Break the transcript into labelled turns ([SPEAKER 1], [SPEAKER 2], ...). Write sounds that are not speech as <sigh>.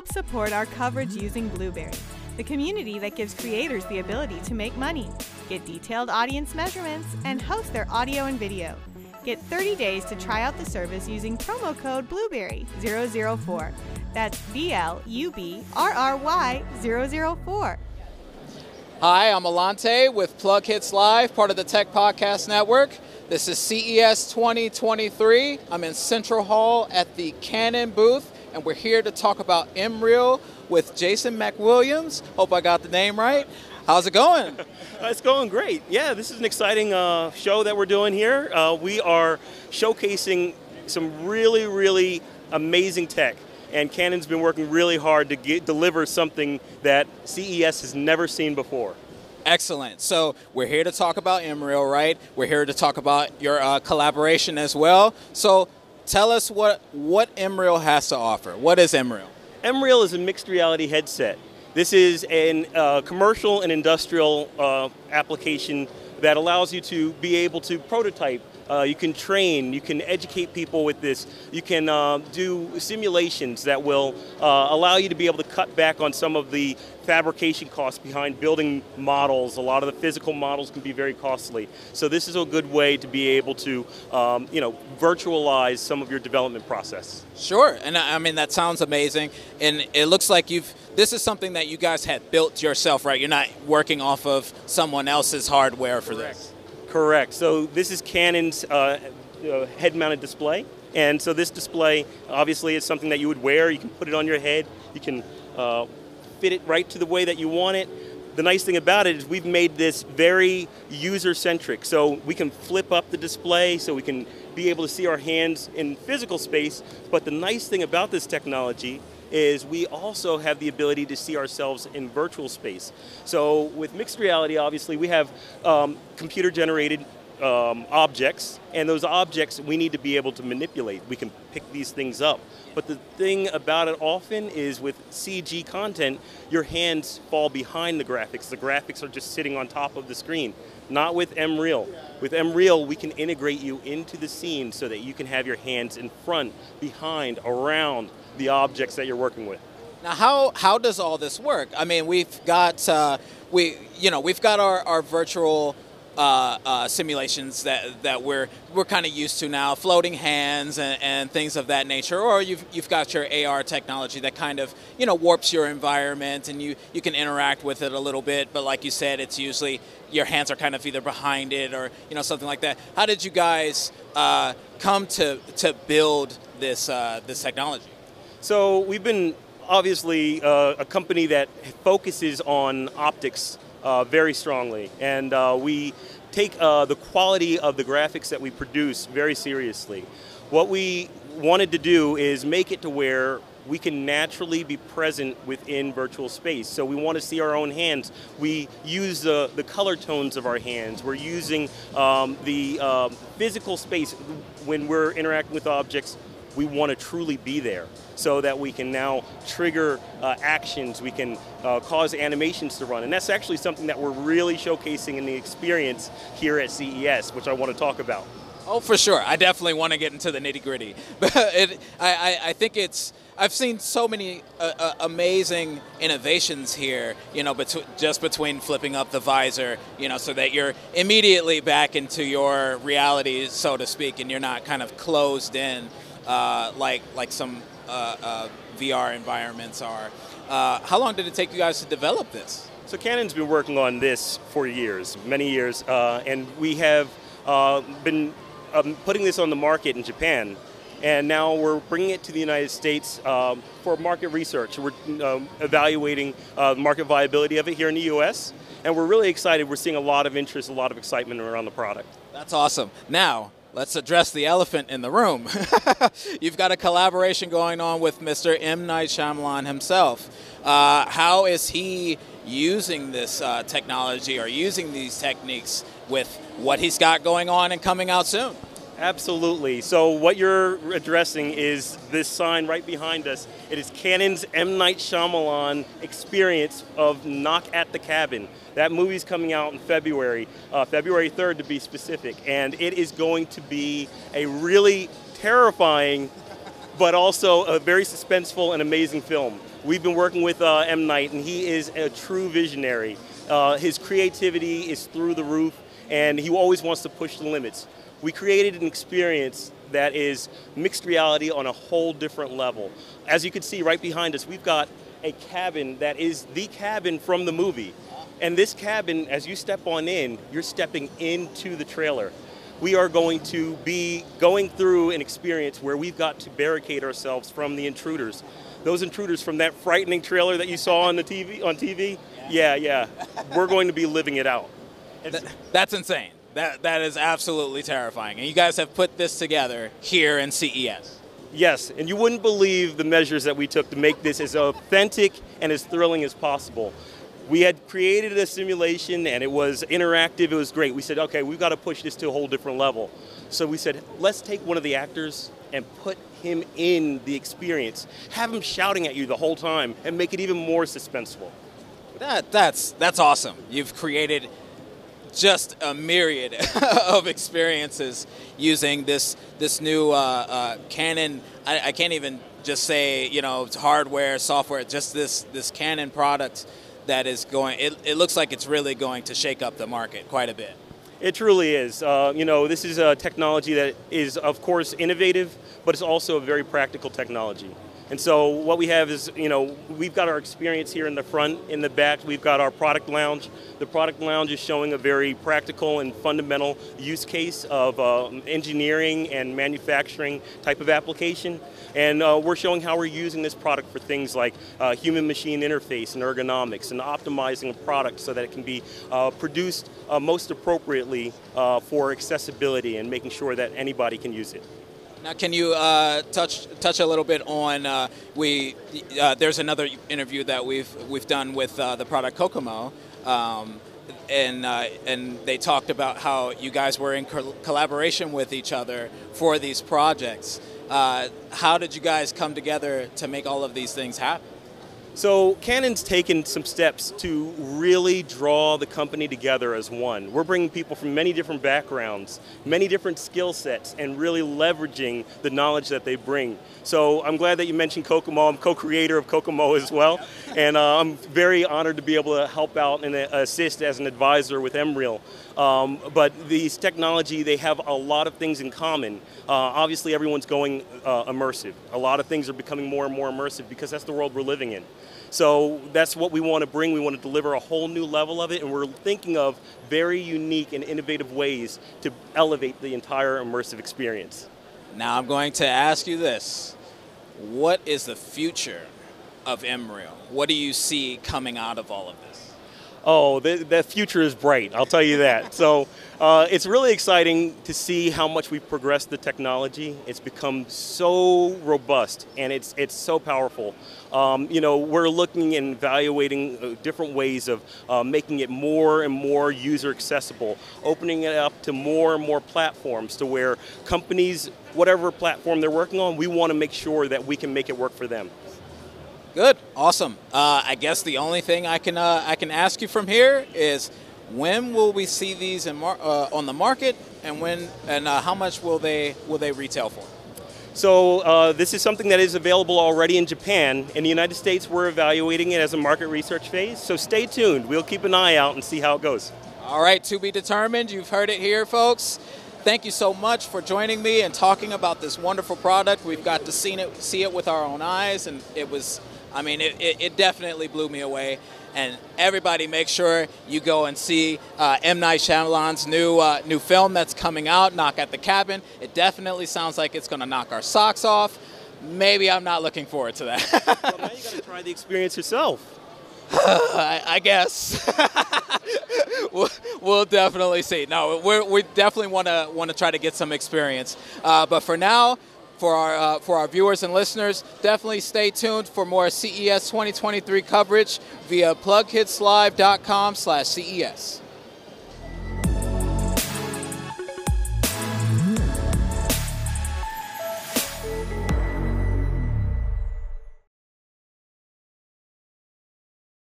[SPEAKER 1] Help support our coverage using Blubrry, the community that gives creators the ability to make money, get detailed audience measurements, and host their audio and video. Get 30 days to try out the service using promo code Blubrry004. That's B L U B R R Y 004.
[SPEAKER 2] Hi, I'm Alante with PlugHitz Live, part of the Tech Podcast Network. This is CES 2023. I'm in Central Hall at the Canon booth, and we're here to talk about MReal with Jason McWilliams. Hope I got the name right. How's it going? <laughs>
[SPEAKER 3] it's going great. Yeah, this is an exciting uh, show that we're doing here. Uh, we are showcasing some really, really amazing tech. And Canon's been working really hard to get, deliver something that CES has never seen before.
[SPEAKER 2] Excellent. So we're here to talk about MReal, right? We're here to talk about your uh, collaboration as well. So tell us what what MReal has to offer. What is MReal?
[SPEAKER 3] MReal is a mixed reality headset. This is a uh, commercial and industrial uh, application that allows you to be able to prototype uh, you can train, you can educate people with this, you can uh, do simulations that will uh, allow you to be able to cut back on some of the fabrication costs behind building models. A lot of the physical models can be very costly. So this is a good way to be able to, um, you know, virtualize some of your development process.
[SPEAKER 2] Sure, and I mean that sounds amazing, and it looks like you've. This is something that you guys had built yourself, right? You're not working off of someone else's hardware for
[SPEAKER 3] Correct.
[SPEAKER 2] this.
[SPEAKER 3] Correct. So this is Canon's uh, uh, head-mounted display, and so this display obviously is something that you would wear. You can put it on your head. You can uh, fit it right to the way that you want it. The nice thing about it is we've made this very user-centric. So we can flip up the display, so we can be able to see our hands in physical space. But the nice thing about this technology is we also have the ability to see ourselves in virtual space. So with mixed reality, obviously, we have um, computer generated um, objects, and those objects we need to be able to manipulate. We can pick these things up. But the thing about it often is with CG content, your hands fall behind the graphics. The graphics are just sitting on top of the screen. Not with MReal. With MReal, we can integrate you into the scene so that you can have your hands in front, behind, around the objects that you're working with.
[SPEAKER 2] Now, how how does all this work? I mean, we've got uh, we you know we've got our, our virtual uh, uh, simulations that, that we're we're kind of used to now, floating hands and, and, things of that nature. Or you've you've got your AR technology that kind of you know warps your environment and you you can interact with it a little bit. But like you said, it's usually your hands are kind of either behind it or you know something like that. How did you guys uh, come to to build this uh, this technology?
[SPEAKER 3] So we've been obviously uh, a company that focuses on optics uh, very strongly, and uh, we take uh, the quality of the graphics that we produce very seriously. What we wanted to do is make it to where we can naturally be present within virtual space. So we want to see our own hands. We use the, the color tones of our hands. We're using um, the um, physical space when we're interacting with objects we want to truly be there so that we can now trigger uh, actions, we can uh, cause animations to run. And that's actually something that we're really showcasing in the experience here at CES, which I want to talk about.
[SPEAKER 2] Oh, for sure. I definitely want to get into the nitty gritty. <laughs> But it, I, I, think it's, I've seen so many uh, uh, amazing innovations here, you know, bet- just between flipping up the visor, you know, so that you're immediately back into your reality, so to speak, and you're not kind of closed in uh, like like some uh, uh VR environments are. Uh, how long did it take you guys to develop this?
[SPEAKER 3] So Canon's been working on this for years, many years, uh, and we have been um, putting this on the market in Japan and now we're bringing it to the United States um, for market research. We're um, evaluating uh, market viability of it here in the U.S., and we're really excited. We're seeing a lot of interest, a lot of excitement around the product.
[SPEAKER 2] That's awesome. Now, let's address the elephant in the room. <laughs> You've got a collaboration going on with Mr. M. Night Shyamalan himself. Uh, how is he using this uh, technology or using these techniques with what he's got going on and coming out soon?
[SPEAKER 3] Absolutely. So what you're addressing is this sign right behind us. It is Canon's M. Night Shyamalan experience of Knock at the Cabin. That movie's coming out in February, uh, February 3rd to be specific, and it is going to be a really terrifying, but also a very suspenseful and amazing film. We've been working with uh, M. Night, and he is a true visionary. Uh, his creativity is through the roof, and he always wants to push the limits. We created an experience that is mixed reality on a whole different level. As you can see right behind us, we've got a cabin that is the cabin from the movie. And this cabin, as you step on in, you're stepping into the trailer. We are going to be going through an experience where we've got to barricade ourselves from the intruders. Those intruders from that frightening trailer that you saw on the TV on TV. Yeah, yeah. We're going to be living it out.
[SPEAKER 2] Th- that's insane. That that is absolutely terrifying. And you guys have put this together here in CES.
[SPEAKER 3] Yes, and you wouldn't believe the measures that we took to make this as authentic and as thrilling as possible. We had created a simulation and it was interactive, it was great. We said, okay, we've got to push this to a whole different level. So we said, let's take one of the actors and put him in the experience. Have him shouting at you the whole time and make it even more suspenseful.
[SPEAKER 2] That that's that's awesome. You've created just a myriad <laughs> of experiences using this this new uh, uh, Canon. I, I, can't even just say you know it's hardware, software. Just this this Canon product that is going. It, it looks like it's really going to shake up the market quite a bit.
[SPEAKER 3] It truly is. Uh, you know, this is a technology that is, of course, innovative, but it's also a very practical technology. And so what we have is, you know, we've got our experience here in the front, in the back, we've got our product lounge. The product lounge is showing a very practical and fundamental use case of uh, engineering and manufacturing type of application. And uh, we're showing how we're using this product for things like uh, human machine interface and ergonomics and optimizing a product so that it can be uh, produced uh, most appropriately uh, for accessibility and making sure that anybody can use it.
[SPEAKER 2] Now, can you uh, touch touch a little bit on uh, we? Uh, there's another interview that we've we've done with uh, the product Kokomo, um, and uh, and they talked about how you guys were in co- collaboration with each other for these projects. Uh, how did you guys come together to make all of these things happen?
[SPEAKER 3] So Canon's taken some steps to really draw the company together as one. We're bringing people from many different backgrounds, many different skill sets, and really leveraging the knowledge that they bring. So I'm glad that you mentioned Kokomo. I'm co-creator of Kokomo as well, and uh, I'm very honored to be able to help out and assist as an advisor with MReal. Um, but these technology, they have a lot of things in common. Uh, obviously, everyone's going uh, immersive. A lot of things are becoming more and more immersive because that's the world we're living in. So that's what we want to bring. We want to deliver a whole new level of it, and we're thinking of very unique and innovative ways to elevate the entire immersive experience.
[SPEAKER 2] Now I'm going to ask you this. What is the future of MReal? What do you see coming out of all of this?
[SPEAKER 3] Oh, the, the future is bright. I'll tell you that. so uh, it's really exciting to see how much we've progressed the technology. It's become so robust and it's it's so powerful. Um, you know, we're looking and evaluating uh, different ways of uh, making it more and more user accessible, opening it up to more and more platforms to where companies, whatever platform they're working on, we want to make sure that we can make it work for them.
[SPEAKER 2] Good, awesome. Uh, I guess the only thing I can uh, I can ask you from here is when will we see these mar- uh, on the market, and when and uh, how much will they will they retail for?
[SPEAKER 3] So uh, this is something that is available already in Japan. In the United States, we're evaluating it as a market research phase. So stay tuned. We'll keep an eye out and see how it goes.
[SPEAKER 2] All right, to be determined. You've heard it here, folks. Thank you so much for joining me and talking about this wonderful product. We've got to see it, see it with our own eyes, and it was I mean, it, it, it, definitely blew me away. And everybody, make sure you go and see uh, M Night Shyamalan's new uh, new film that's coming out, Knock at the Cabin. It definitely sounds like it's going to knock our socks off. Maybe I'm not looking forward to that.
[SPEAKER 3] well, now you got to <laughs> try the experience yourself. <sighs>
[SPEAKER 2] I, I, guess <laughs> we'll, we'll, definitely see. No, we definitely want to want to try to get some experience. Uh, but for now, for our uh, for our viewers and listeners. Definitely stay tuned for more CES 2023 coverage via plughitzlive.com/ces.